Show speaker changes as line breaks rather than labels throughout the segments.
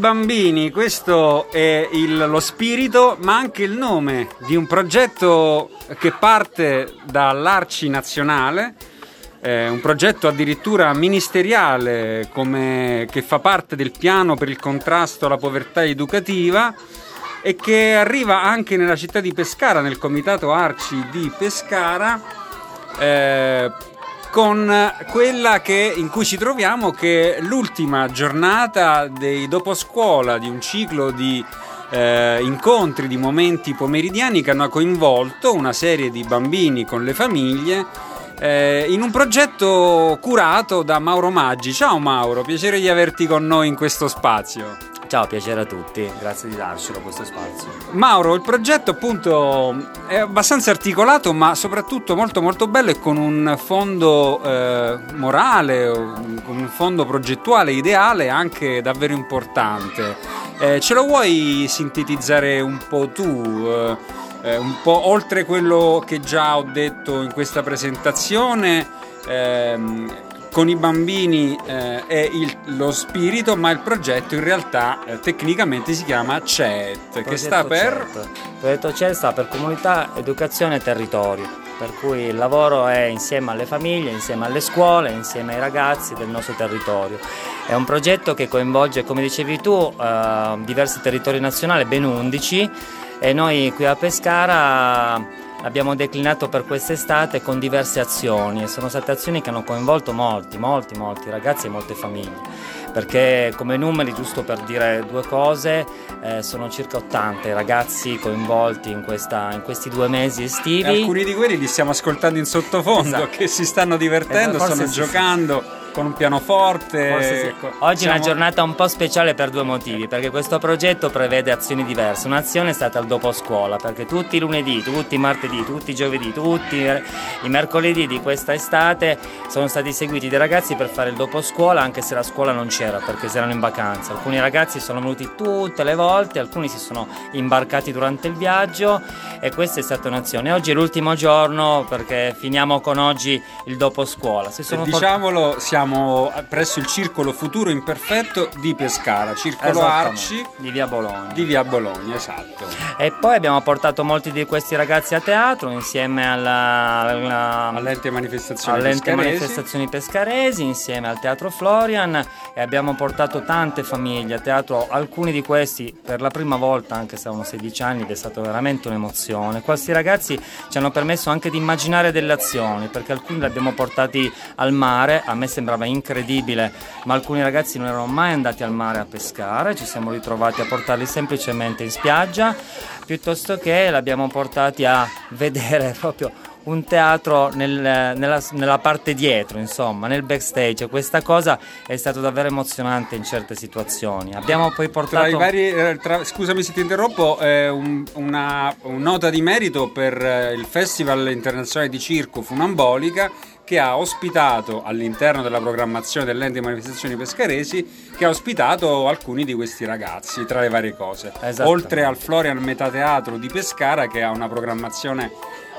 Bambini, questo è il, lo spirito, ma anche il nome di un progetto che parte dall'Arci Nazionale, eh, un progetto addirittura ministeriale come, che fa parte del piano per il contrasto alla povertà educativa e che arriva anche nella città di Pescara, nel comitato Arci di Pescara. Eh, con quella che, in cui ci troviamo che è l'ultima giornata dei doposcuola di un ciclo di eh, incontri, di momenti pomeridiani che hanno coinvolto una serie di bambini con le famiglie eh, in un progetto curato da Mauro Maggi. Ciao Mauro, piacere di averti con noi in questo spazio.
Ciao, piacere a tutti, grazie di darcelo questo spazio.
Mauro, il progetto appunto è abbastanza articolato ma soprattutto molto molto bello e con un fondo eh, morale, con un fondo progettuale ideale anche davvero importante. Eh, ce lo vuoi sintetizzare un po' tu? Eh, eh un po' oltre quello che già ho detto in questa presentazione, ehm, con i bambini eh, è il, lo spirito, ma il progetto in realtà eh, tecnicamente si chiama CET, che sta per...
CET. Il progetto CET sta per Comunità, Educazione e Territorio, per cui il lavoro è insieme alle famiglie, insieme alle scuole, insieme ai ragazzi del nostro territorio. È un progetto che coinvolge, come dicevi tu, eh, diversi territori nazionali, ben 11, e noi qui a Pescara l'abbiamo declinato per quest'estate con diverse azioni e sono state azioni che hanno coinvolto molti, molti, molti ragazzi e molte famiglie perché come numeri, giusto per dire due cose, eh, sono circa 80 i ragazzi coinvolti in, questa, in, questi due mesi estivi.
E alcuni di quelli li stiamo ascoltando in sottofondo, esatto. che si stanno divertendo, esatto, stanno giocando. Sì con un pianoforte.
Sì. Oggi è una giornata un po' speciale per due motivi, perché questo progetto prevede azioni diverse. Un'azione è stata il dopo scuola, perché tutti i lunedì, tutti i martedì, tutti i giovedì, tutti i mercoledì di questa estate sono stati seguiti dei ragazzi per fare il dopo scuola, anche se la scuola non c'era, perché si erano in vacanza. Alcuni ragazzi sono venuti tutte le volte, alcuni si sono imbarcati durante il viaggio e questa è stata un'azione. Oggi è l'ultimo giorno perché finiamo con oggi il dopo scuola.
Se diciamolo, siamo siamo presso il Circolo Futuro Imperfetto di Pescara, Circolo Arci
di Via Bologna.
Di Via Bologna, esatto.
E poi abbiamo portato molti di questi ragazzi a teatro insieme alla, alla,
all'ente manifestazioni,
all'ente manifestazioni pescaresi, insieme al Teatro Florian e abbiamo portato tante famiglie a teatro, alcuni di questi per la prima volta, anche se avevano 16 anni, ed è stata veramente un'emozione. Questi ragazzi ci hanno permesso anche di immaginare delle azioni, perché alcuni li abbiamo portati al mare, a me sembra sembrava incredibile, ma alcuni ragazzi non erano mai andati al mare a pescare, ci siamo ritrovati a portarli semplicemente in spiaggia, piuttosto che l'abbiamo portati a vedere proprio un teatro nel, nella, nella, parte dietro, insomma, nel backstage. Questa cosa è stata davvero emozionante in certe situazioni. Abbiamo poi portato.
Tra vari, eh, tra, scusami se ti interrompo, eh, un, una, un nota di merito per eh, il Festival internazionale di circo Funambolica che ha ospitato all'interno della programmazione dell'ente manifestazioni pescaresi che ha ospitato alcuni di questi ragazzi tra le varie cose oltre al Florian Metateatro di Pescara che ha una programmazione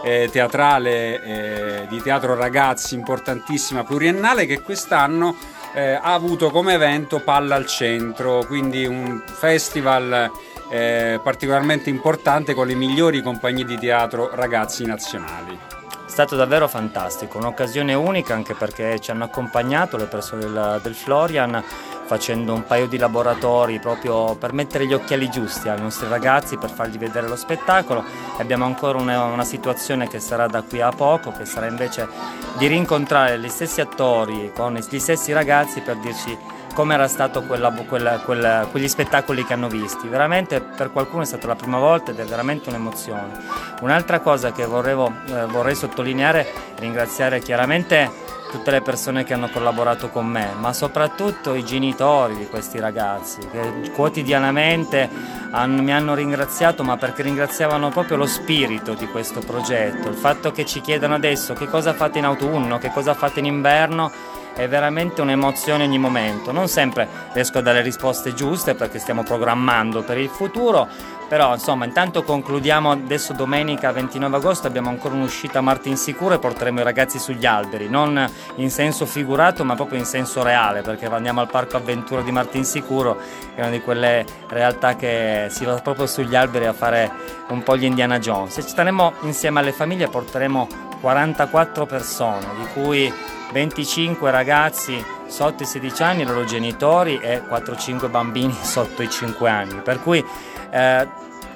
eh, teatrale eh, di teatro ragazzi importantissima pluriennale che quest'anno eh, ha avuto come evento Palla al Centro, quindi un festival eh, particolarmente importante con le migliori compagnie di teatro ragazzi nazionali.
È stato davvero fantastico, un'occasione unica anche perché ci hanno accompagnato le persone del, del Florian facendo un paio di laboratori proprio per mettere gli occhiali giusti ai nostri ragazzi, per fargli vedere lo spettacolo. Abbiamo ancora una, una situazione che sarà da qui a poco, che sarà invece di rincontrare gli stessi attori con gli stessi ragazzi per dirci come era stato quella, quella, quella, quegli spettacoli che hanno visti. Veramente per qualcuno è stata la prima volta ed è veramente un'emozione. Un'altra cosa che vorrevo, eh, vorrei sottolineare ringraziare chiaramente tutte le persone che hanno collaborato con me, ma soprattutto i genitori di questi ragazzi che quotidianamente hanno, mi hanno ringraziato, ma perché ringraziavano proprio lo spirito di questo progetto, il fatto che ci chiedano adesso che cosa fate in autunno, che cosa fate in inverno è veramente un'emozione ogni momento. Non sempre riesco a dare risposte giuste perché stiamo programmando per il futuro, però insomma intanto concludiamo adesso domenica 29 agosto abbiamo ancora un'uscita a Martin Sicuro e porteremo i ragazzi sugli alberi, non in senso figurato ma proprio in senso reale perché andiamo al parco avventura di Martin Sicuro che è una di quelle realtà che si va proprio sugli alberi a fare un po' gli Indiana Jones. E ci staremo insieme alle famiglie porteremo 44 persone di cui 25 ragazzi sotto i 16 anni, i loro genitori e 4-5 bambini sotto i 5 anni. Per cui eh,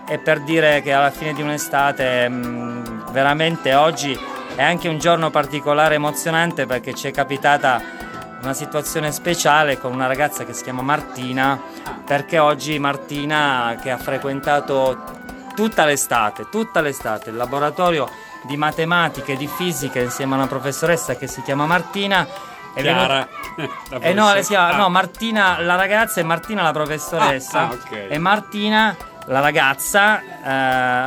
è per dire che alla fine di un'estate mh, mm, veramente oggi è anche un giorno particolare emozionante perché ci è capitata una situazione speciale con una ragazza che si chiama Martina perché oggi Martina che ha frequentato tutta l'estate, tutta l'estate il laboratorio di matematica e di fisica insieme a una professoressa che si chiama Martina.
È Chiara.
Venuta... Eh no, si chiama, ah. no, Martina la ragazza e Martina la professoressa. Ah, ah, okay. E Martina la ragazza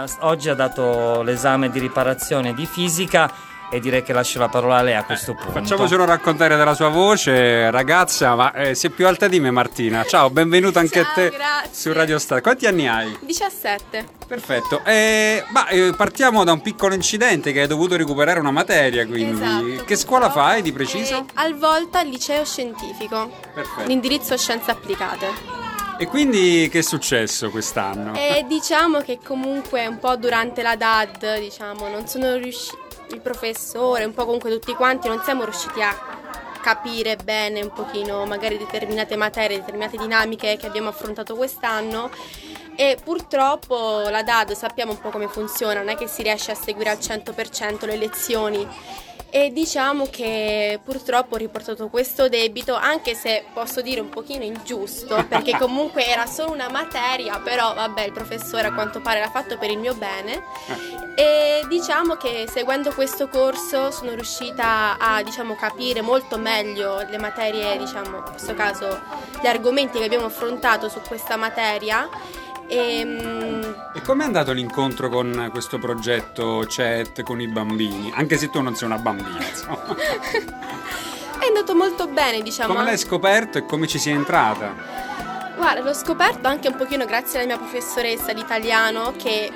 eh, oggi ha dato l'esame di riparazione di fisica e direi che lascio la parola a lei a questo punto.
Facciamocelo raccontare della sua voce, ragazza, ma eh, sei più alta di me Martina. Ciao, benvenuta anche
Ciao,
a te
grazie.
su Radio Star. Quanti anni hai?
17.
Perfetto. Eh, ma, eh, partiamo da un piccolo incidente che hai dovuto recuperare una materia, quindi
esatto,
che scuola fai di preciso?
Eh, al Volta al liceo scientifico.
Perfetto.
L'indirizzo scienze applicate.
E quindi che è successo quest'anno?
E diciamo che comunque un po' durante la DAD, diciamo, non sono riuscita il professore, un po' comunque tutti quanti, non siamo riusciti a capire bene un pochino magari determinate materie, determinate dinamiche che abbiamo affrontato quest'anno. E purtroppo la DAD sappiamo un po' come funziona, non è che si riesce a seguire al 100% le lezioni e diciamo che purtroppo ho riportato questo debito anche se posso dire un pochino ingiusto perché comunque era solo una materia però vabbè il professore a quanto pare l'ha fatto per il mio bene. E diciamo che seguendo questo corso sono riuscita a diciamo, capire molto meglio le materie diciamo in questo caso gli argomenti che abbiamo affrontato su questa materia
e, ehm, e com'è andato l'incontro con questo progetto chat con i bambini? Anche se tu non sei una bambina, insomma.
è andato molto bene, diciamo.
Come l'hai scoperto e come ci sei entrata?
Guarda, l'ho scoperto anche un pochino grazie alla mia professoressa di italiano che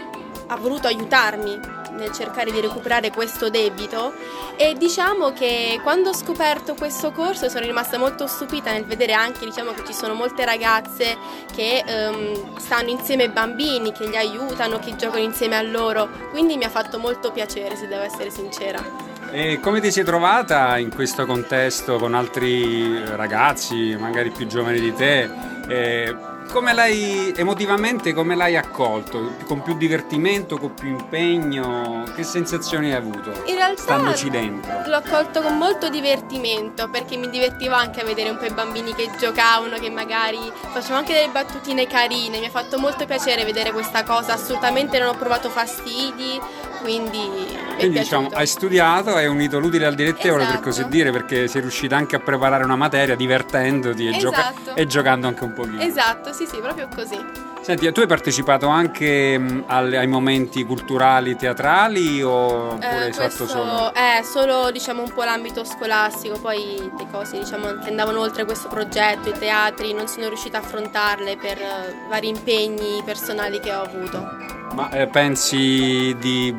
ha voluto aiutarmi nel cercare di recuperare questo debito e diciamo che quando ho scoperto questo corso sono rimasta molto stupita nel vedere anche diciamo, che ci sono molte ragazze che um, stanno insieme ai bambini, che li aiutano, che giocano insieme a loro, quindi mi ha fatto molto piacere se devo essere sincera.
E come ti sei trovata in questo contesto con altri ragazzi, magari più giovani di te? Eh, come l'hai emotivamente come l'hai accolto? Con più divertimento, con più impegno? Che sensazioni hai avuto?
In realtà
standoci dentro?
L'ho accolto con molto divertimento perché mi divertiva anche a vedere un po' i bambini che giocavano, che magari facevano anche delle battutine carine. Mi ha fatto molto piacere vedere questa cosa, assolutamente non ho provato fastidi, quindi
quindi diciamo hai studiato hai unito l'utile al dilettevole
esatto.
per così dire perché sei riuscita anche a preparare una materia divertendoti e,
esatto.
gioca- e giocando anche un pochino
esatto sì sì proprio così
Senti, tu hai partecipato anche mh, alle, ai momenti culturali teatrali o
eh,
hai fatto solo?
Eh, solo diciamo un po' l'ambito scolastico, poi le cose diciamo che andavano oltre questo progetto, i teatri, non sono riuscita a affrontarle per uh, vari impegni personali che ho avuto.
Ma eh, pensi di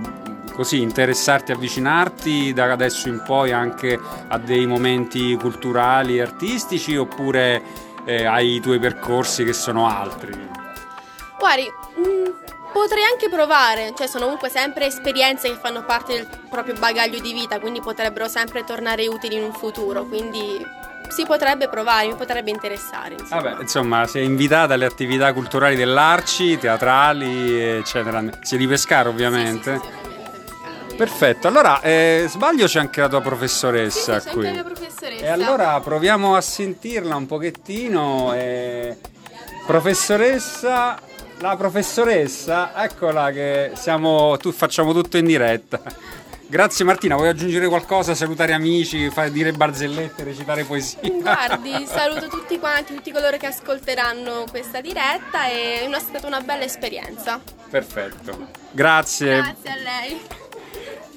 così interessarti, avvicinarti da adesso in poi anche a dei momenti culturali artistici oppure eh, hai tuoi percorsi che sono altri?
Guardi, mm, potrei anche provare, cioè sono comunque sempre esperienze che fanno parte del proprio bagaglio di vita, quindi potrebbero sempre tornare utili in un futuro, quindi si potrebbe provare, mi potrebbe interessare.
Insomma. Vabbè, insomma, sei invitata alle attività culturali dell'Arci, teatrali, eccetera. Sei di Pescara ovviamente.
Sì, sì, sì,
Perfetto, allora eh, sbaglio c'è anche la tua professoressa
Sì, sì, c'è
qui.
anche la mia professoressa.
E allora proviamo a sentirla un pochettino. eh. Professoressa, la professoressa, eccola che siamo, tu, facciamo tutto in diretta. Grazie Martina, vuoi aggiungere qualcosa, salutare amici, fare, dire barzellette, recitare poesie?
Guardi, saluto tutti quanti, tutti coloro che ascolteranno questa diretta e è stata una bella esperienza.
Perfetto, grazie.
Grazie a lei.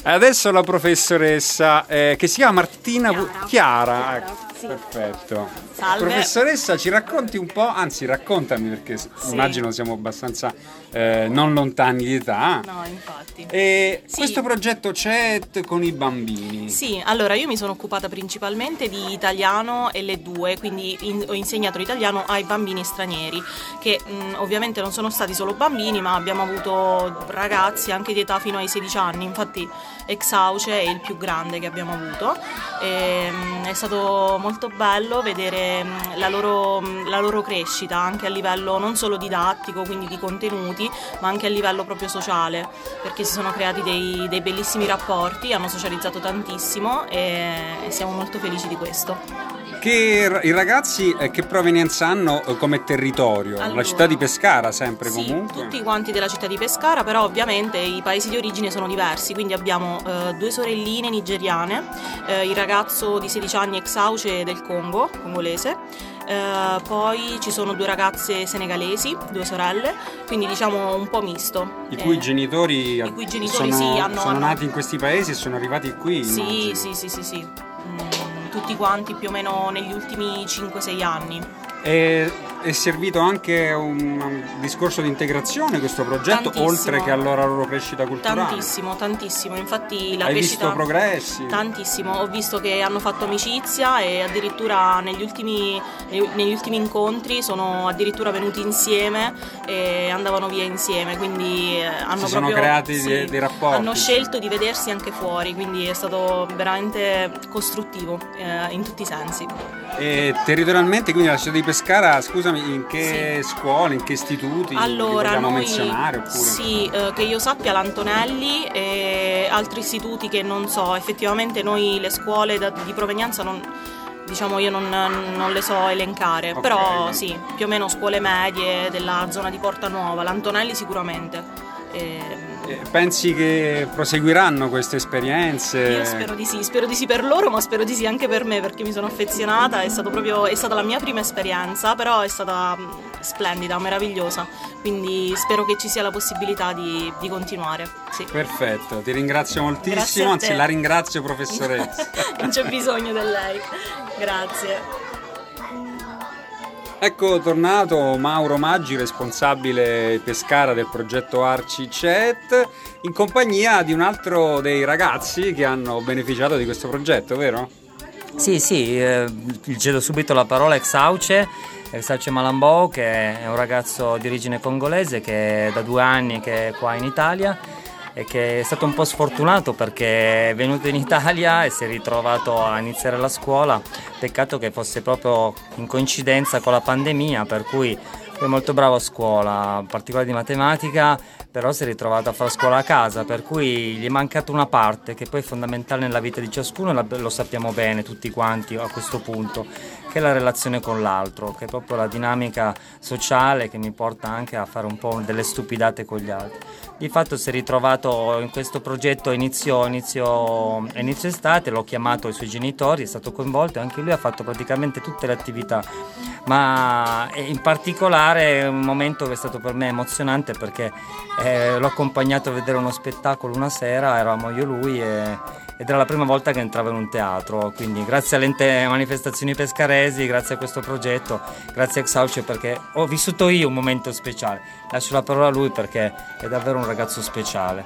Adesso la professoressa eh, che si chiama Martina
Chiara.
Chiara.
Chiara, sì.
Perfetto.
Salve.
Professoressa, ci racconti un po', anzi raccontami perché s- immagino siamo abbastanza eh, non lontani di età.
No, infatti.
E
Sì.
questo progetto CET con i bambini.
Sì, allora io mi sono occupata principalmente di italiano e le due, quindi in- ho insegnato l'italiano ai bambini stranieri, che mh, ovviamente non sono stati solo bambini, ma abbiamo avuto ragazzi anche di età fino ai 16 anni, infatti Exauce è il più grande che abbiamo avuto. E, mh, è stato molto bello vedere mh, la loro, mh, la loro crescita anche a livello non solo didattico, quindi di contenuti, ma anche a livello proprio sociale, perché si sono creati dei, dei bellissimi rapporti, hanno socializzato tantissimo e siamo molto felici di questo.
Che i ragazzi eh, che provenienza hanno eh, come territorio?
Allora,
la città di Pescara sempre
Sì,
comunque?
tutti quanti della città di Pescara, però ovviamente i paesi di origine sono diversi, quindi abbiamo eh, due sorelline nigeriane, eh, il ragazzo di 16 anni ex auce del Congo, congolese, poi ci sono due ragazze senegalesi, due sorelle, quindi diciamo un po' misto.
I cui genitori,
i cui genitori,
sono,
sì, hanno-
sono nati in questi paesi e sono arrivati qui.
Sì, sì, sì, sì, sì. Tutti quanti più o meno negli ultimi 5-6 anni.
E è servito anche un, discorso di integrazione questo progetto,
Tantissimo.
oltre che alla loro crescita culturale.
Tantissimo, tantissimo. Infatti la
Hai
crescita
visto progressi?
Tantissimo, ho visto che hanno fatto amicizia e addirittura negli ultimi, negli ultimi incontri sono addirittura venuti insieme e andavano via insieme, quindi eh, hanno
Si sono
proprio
creati
sì,
dei- dei rapporti.
Hanno scelto di vedersi anche fuori, quindi è stato veramente costruttivo eh, in tutti i sensi.
E territorialmente, quindi la città di Pescara, scusami, in che scuole, in che istituti
Allora,
vogliamo
noi
menzionare? Oppure?
sì, eh, che io sappia l'Antonelli e altri istituti che non so, effettivamente noi le scuole da- di provenienza non, diciamo io non, non le so elencare,
Ok.
però sì, più o meno scuole medie della zona di Porta Nuova, l'Antonelli sicuramente.
Eh, Pensi che proseguiranno queste esperienze?
io spero di sì, spero di sì per loro, ma spero di sì anche per me perché mi sono affezionata, è, stato proprio, è stata la mia prima esperienza, però è stata mm, splendida, meravigliosa, quindi spero che ci sia la possibilità di, di continuare. Sì.
Perfetto, ti ringrazio moltissimo, anzi la ringrazio professoressa.
non c'è bisogno di lei. Grazie.
Ecco tornato Mauro Maggi, responsabile Pescara del progetto Arci Chat, in compagnia di un altro dei ragazzi che hanno beneficiato di questo progetto, vero?
Sì, sì, eh, cedo subito la parola a Exauce, Exauce Malambò, che è un ragazzo di origine congolese che è da due anni che è qua in Italia e che è stato un po' sfortunato perché è venuto in Italia e si è ritrovato a iniziare la scuola. Peccato che fosse proprio in coincidenza con la pandemia, per cui lui è molto bravo a scuola, in particolare di matematica, però si è ritrovato a fare scuola a casa, per cui gli è mancata una parte che poi è fondamentale nella vita di ciascuno, lo sappiamo bene tutti quanti a questo punto, che la relazione con l'altro, che è proprio la dinamica sociale che mi porta anche a fare un po' delle stupidate con gli altri. Di fatto si è ritrovato in questo progetto inizio, inizio, inizio estate, l'ho chiamato ai suoi genitori, è stato coinvolto e anche lui ha fatto praticamente tutte le attività, ma eh, in particolare un momento che è stato per me emozionante perché eh, l'ho accompagnato a vedere uno spettacolo una sera, eravamo io e lui e- ed era la prima volta che entrava in un teatro, quindi grazie alle ente- manifestazioni pescaresi, grazie a questo progetto, grazie a Exauce perché ho vissuto io un momento speciale. Lascio la parola a lui perché è davvero un ragazzo speciale.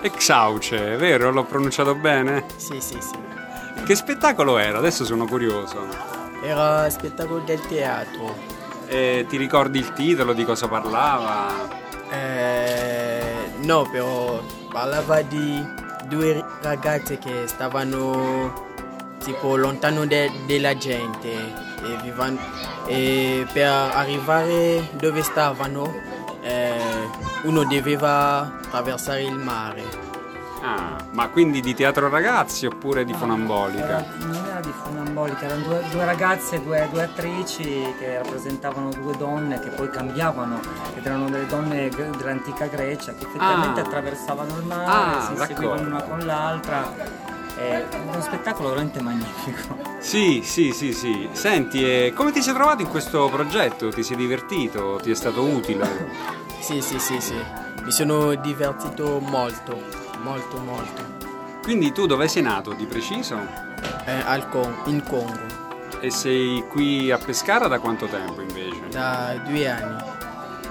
Exauce, vero? L'ho pronunciato bene?
Sì, sì, sì.
Che spettacolo era? Adesso sono curioso.
Era spettacolo del teatro.
E ti ricordi il titolo, di cosa parlava?
Eh, no, però parlava di due ragazze che stavano tipo lontano de- dalla gente e, vivan- e per arrivare dove stavano eh, uno doveva attraversare il mare.
Ah, ma quindi di teatro ragazzi oppure di fonambolica?
Era- non era di funambolica, erano due, due ragazze, due, due attrici che rappresentavano due donne che poi cambiavano ed erano delle donne dell'antica Grecia che effettivamente
Ah.
attraversavano il mare,
Ah,
si seguivano una con l'altra. È uno spettacolo veramente magnifico.
Sì, sì, sì, sì. Senti, e come ti sei trovato in questo progetto? Ti sei divertito? Ti è stato utile?
Sì, sì, sì, sì. Mi sono divertito molto, molto, molto.
Quindi tu dove sei nato di preciso?
Eh, al Con- in Congo,
E sei qui a Pescara da quanto tempo invece?
da due anni.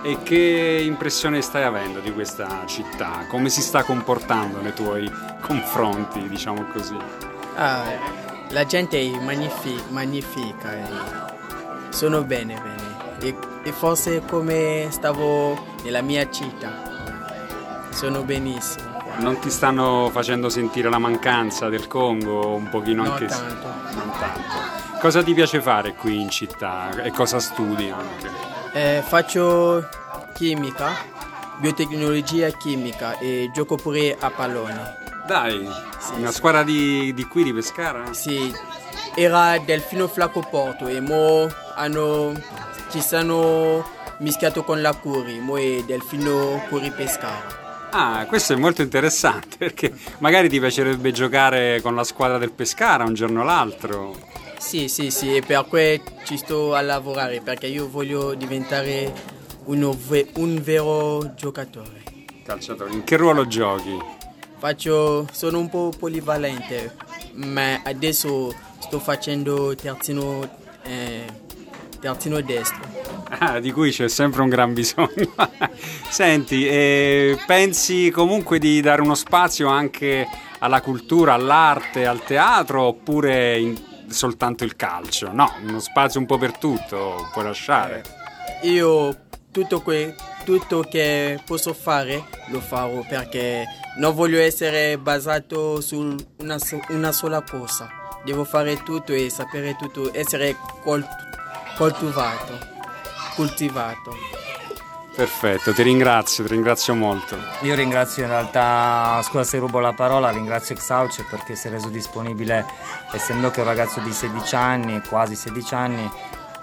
E che impressione stai avendo di questa città? Come si sta comportando nei tuoi confronti, diciamo così?
Ah, la gente è magnifi- magnifica e sono bene, bene. E, e forse come stavo nella mia città. Sono benissimo.
Non ti stanno facendo sentire la mancanza del Congo un pochino
No,
anche se-
tanto.
Non tanto. Cosa ti piace fare qui in città e cosa studi anche?
Eh, faccio chimica, biotecnologia chimica e gioco pure a pallone.
Dai,
Sì,
una
sì.
squadra di, di qui di Pescara?
Sì, era Delfino Flacco Porto e mo hanno, ci sono mischiato con la Curi, mo è Delfino Curi Pescara.
Ah, questo è molto interessante perché magari ti piacerebbe giocare con la squadra del Pescara un giorno o l'altro.
Sì, sì, sì, e per questo ci sto a lavorare perché io voglio diventare ve- un vero giocatore.
Calciatore, in che ruolo giochi?
Faccio, sono un po' polivalente, ma adesso sto facendo terzino, eh, terzino destro.
Ah, di cui c'è sempre un gran bisogno. Senti, eh, pensi comunque di dare uno spazio anche alla cultura, all'arte, al teatro oppure in- soltanto il calcio? No, uno spazio un po' per tutto, puoi lasciare.
Io tutto, que- tutto che posso fare lo farò perché non voglio essere basato su una, una sola cosa. Devo fare tutto e sapere tutto, essere col- coltivato. coltivato.
Perfetto, ti ringrazio, ti ringrazio molto.
Io ringrazio in realtà, scusa se rubo la parola, ringrazio Exauce perché si è reso disponibile, essendo che è un ragazzo di 16 anni, quasi 16 anni,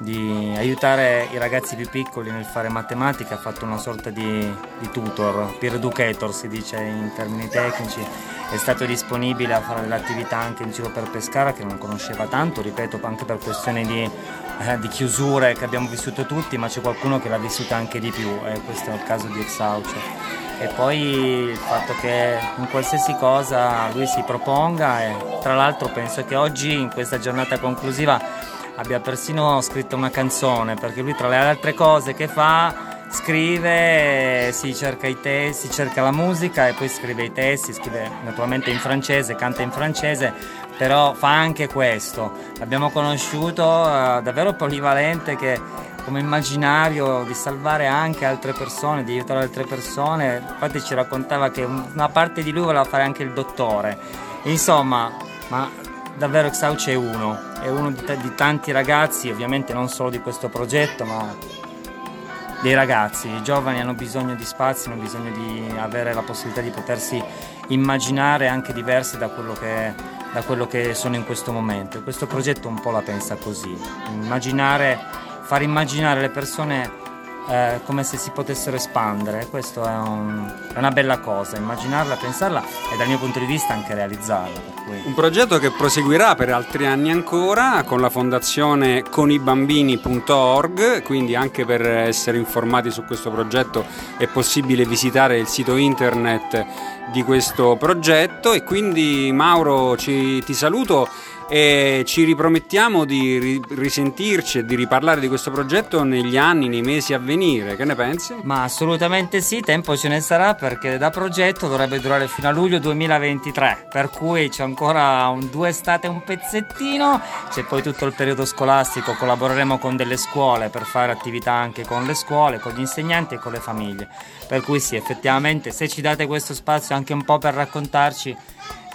di aiutare i ragazzi più piccoli nel fare matematica, ha fatto una sorta di, di tutor, peer educator si dice in termini tecnici, è stato disponibile a fare delle attività anche in giro per Pescara che non conosceva tanto, ripeto anche per questioni di, eh, di chiusure che abbiamo vissuto tutti, ma c'è qualcuno che l'ha vissuta anche di più e questo è il caso di Exauce. E poi il fatto che in qualsiasi cosa lui si proponga e tra l'altro penso che oggi in questa giornata conclusiva abbia persino scritto una canzone perché lui tra le altre cose che fa scrive, si cerca i testi, cerca la musica e poi scrive i testi, scrive naturalmente in francese, canta in francese, però fa anche questo. L'abbiamo conosciuto eh, davvero polivalente che come immaginario di salvare anche altre persone, di aiutare altre persone. Infatti ci raccontava che una parte di lui voleva fare anche il dottore. Insomma, ma davvero Exauce è uno, è uno di, ta- di tanti ragazzi, ovviamente non solo di questo progetto, ma dei ragazzi. I giovani hanno bisogno di spazio, hanno bisogno di avere la possibilità di potersi immaginare anche diversi da quello che, da quello che sono in questo momento. Questo progetto un po' la pensa così, immaginare, far immaginare le persone eh, come se si potessero espandere, questo è, un- è una bella cosa, immaginarla, pensarla e dal mio punto di vista anche realizzarla. cui-
Un progetto che proseguirà per altri anni ancora con la fondazione conibambini.org, quindi anche per essere informati su questo progetto è possibile visitare il sito internet di questo progetto. E quindi Mauro ci- ti saluto e ci ripromettiamo di ri- risentirci e di riparlare di questo progetto negli anni, nei mesi a venire, che ne pensi?
Ma assolutamente sì, tempo ce ne sarà perché da progetto dovrebbe durare fino a luglio 2023, per cui c'è ancora un, due estate un pezzettino, c'è poi tutto il periodo scolastico, collaboreremo con delle scuole per fare attività anche con le scuole, con gli insegnanti e con le famiglie. Per cui sì, effettivamente se ci date questo spazio anche un po' per raccontarci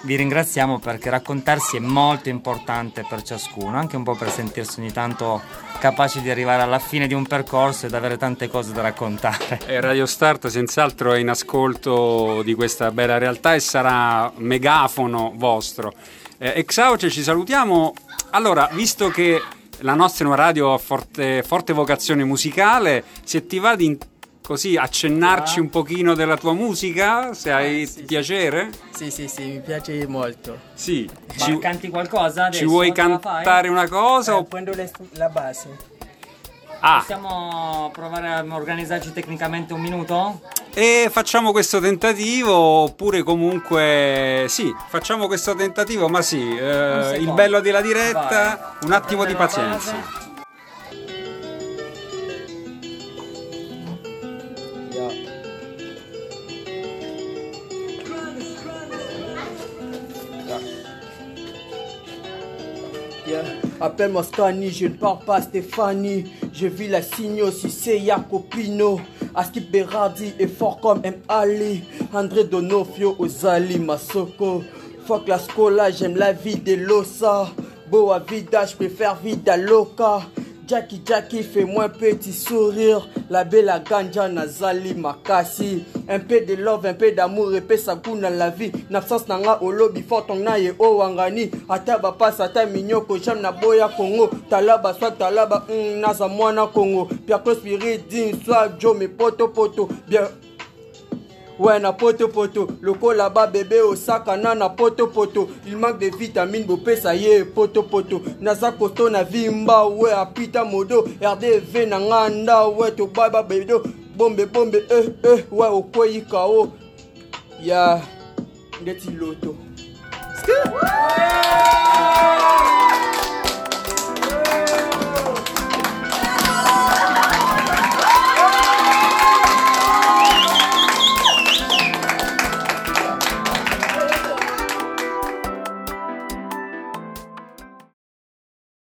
vi ringraziamo perché raccontarsi è molto importante per ciascuno, anche un po' per sentirsi ogni tanto capaci di arrivare alla fine di un percorso ed avere tante cose da raccontare.
E Radio Start senz'altro è in ascolto di questa bella realtà e sarà megafono vostro. Eh, Exauce, ci salutiamo. Allora, visto che la nostra radio a forte, forte vocazione musicale, se ti va di così accennarci un pochino della tua musica, se hai
Ah, sì,
piacere?
Sì, sì, sì, mi piace molto.
Sì.
Ma
Ci,
canti qualcosa adesso?
ci vuoi cantare una cosa?
Eh,
o-
prendo le- la base.
Ah,
Possiamo provare a organizzarci tecnicamente un minuto?
e facciamo questo tentativo oppure comunque sì, facciamo questo tentativo, ma sì, eh, il bello della diretta,
Vai.
un attimo di pazienza.
Appelle-moi Scani, je ne parle pas Stéphanie. Je vis la signo si c'est Jacopino. Askip Berardi est fort comme M. Ali. André Donofrio Ozali Masoko. Fuck la scola, j'aime la vie de l'ossa. Beau à vida, je préfère vida loca. Jackie Jackie fais-moi petit sourire. La belle la ganja nazali makasi. Un peu de love, un peu d'amour epesa sakuna la vie. Na absence nanga olobi fortong na ye owangani Ata bapasi ata minyoko jam na boya Congo. Talaba swag talaba mm, naza mwana Congo. Piako spirit din swag jo me poto poto Bien Ouais, na poto poto. Lokola ba bébé osaka na na poto poto. Il manque de vitamines, bopesa ye poto poto. Naza kosto na vimba, ouais, apita modo. RDV na nganda, ouais, to baba bedo. Bombe bombe, eh eh, ouais, okoyi kao. Ya, ndeti loto. Ski.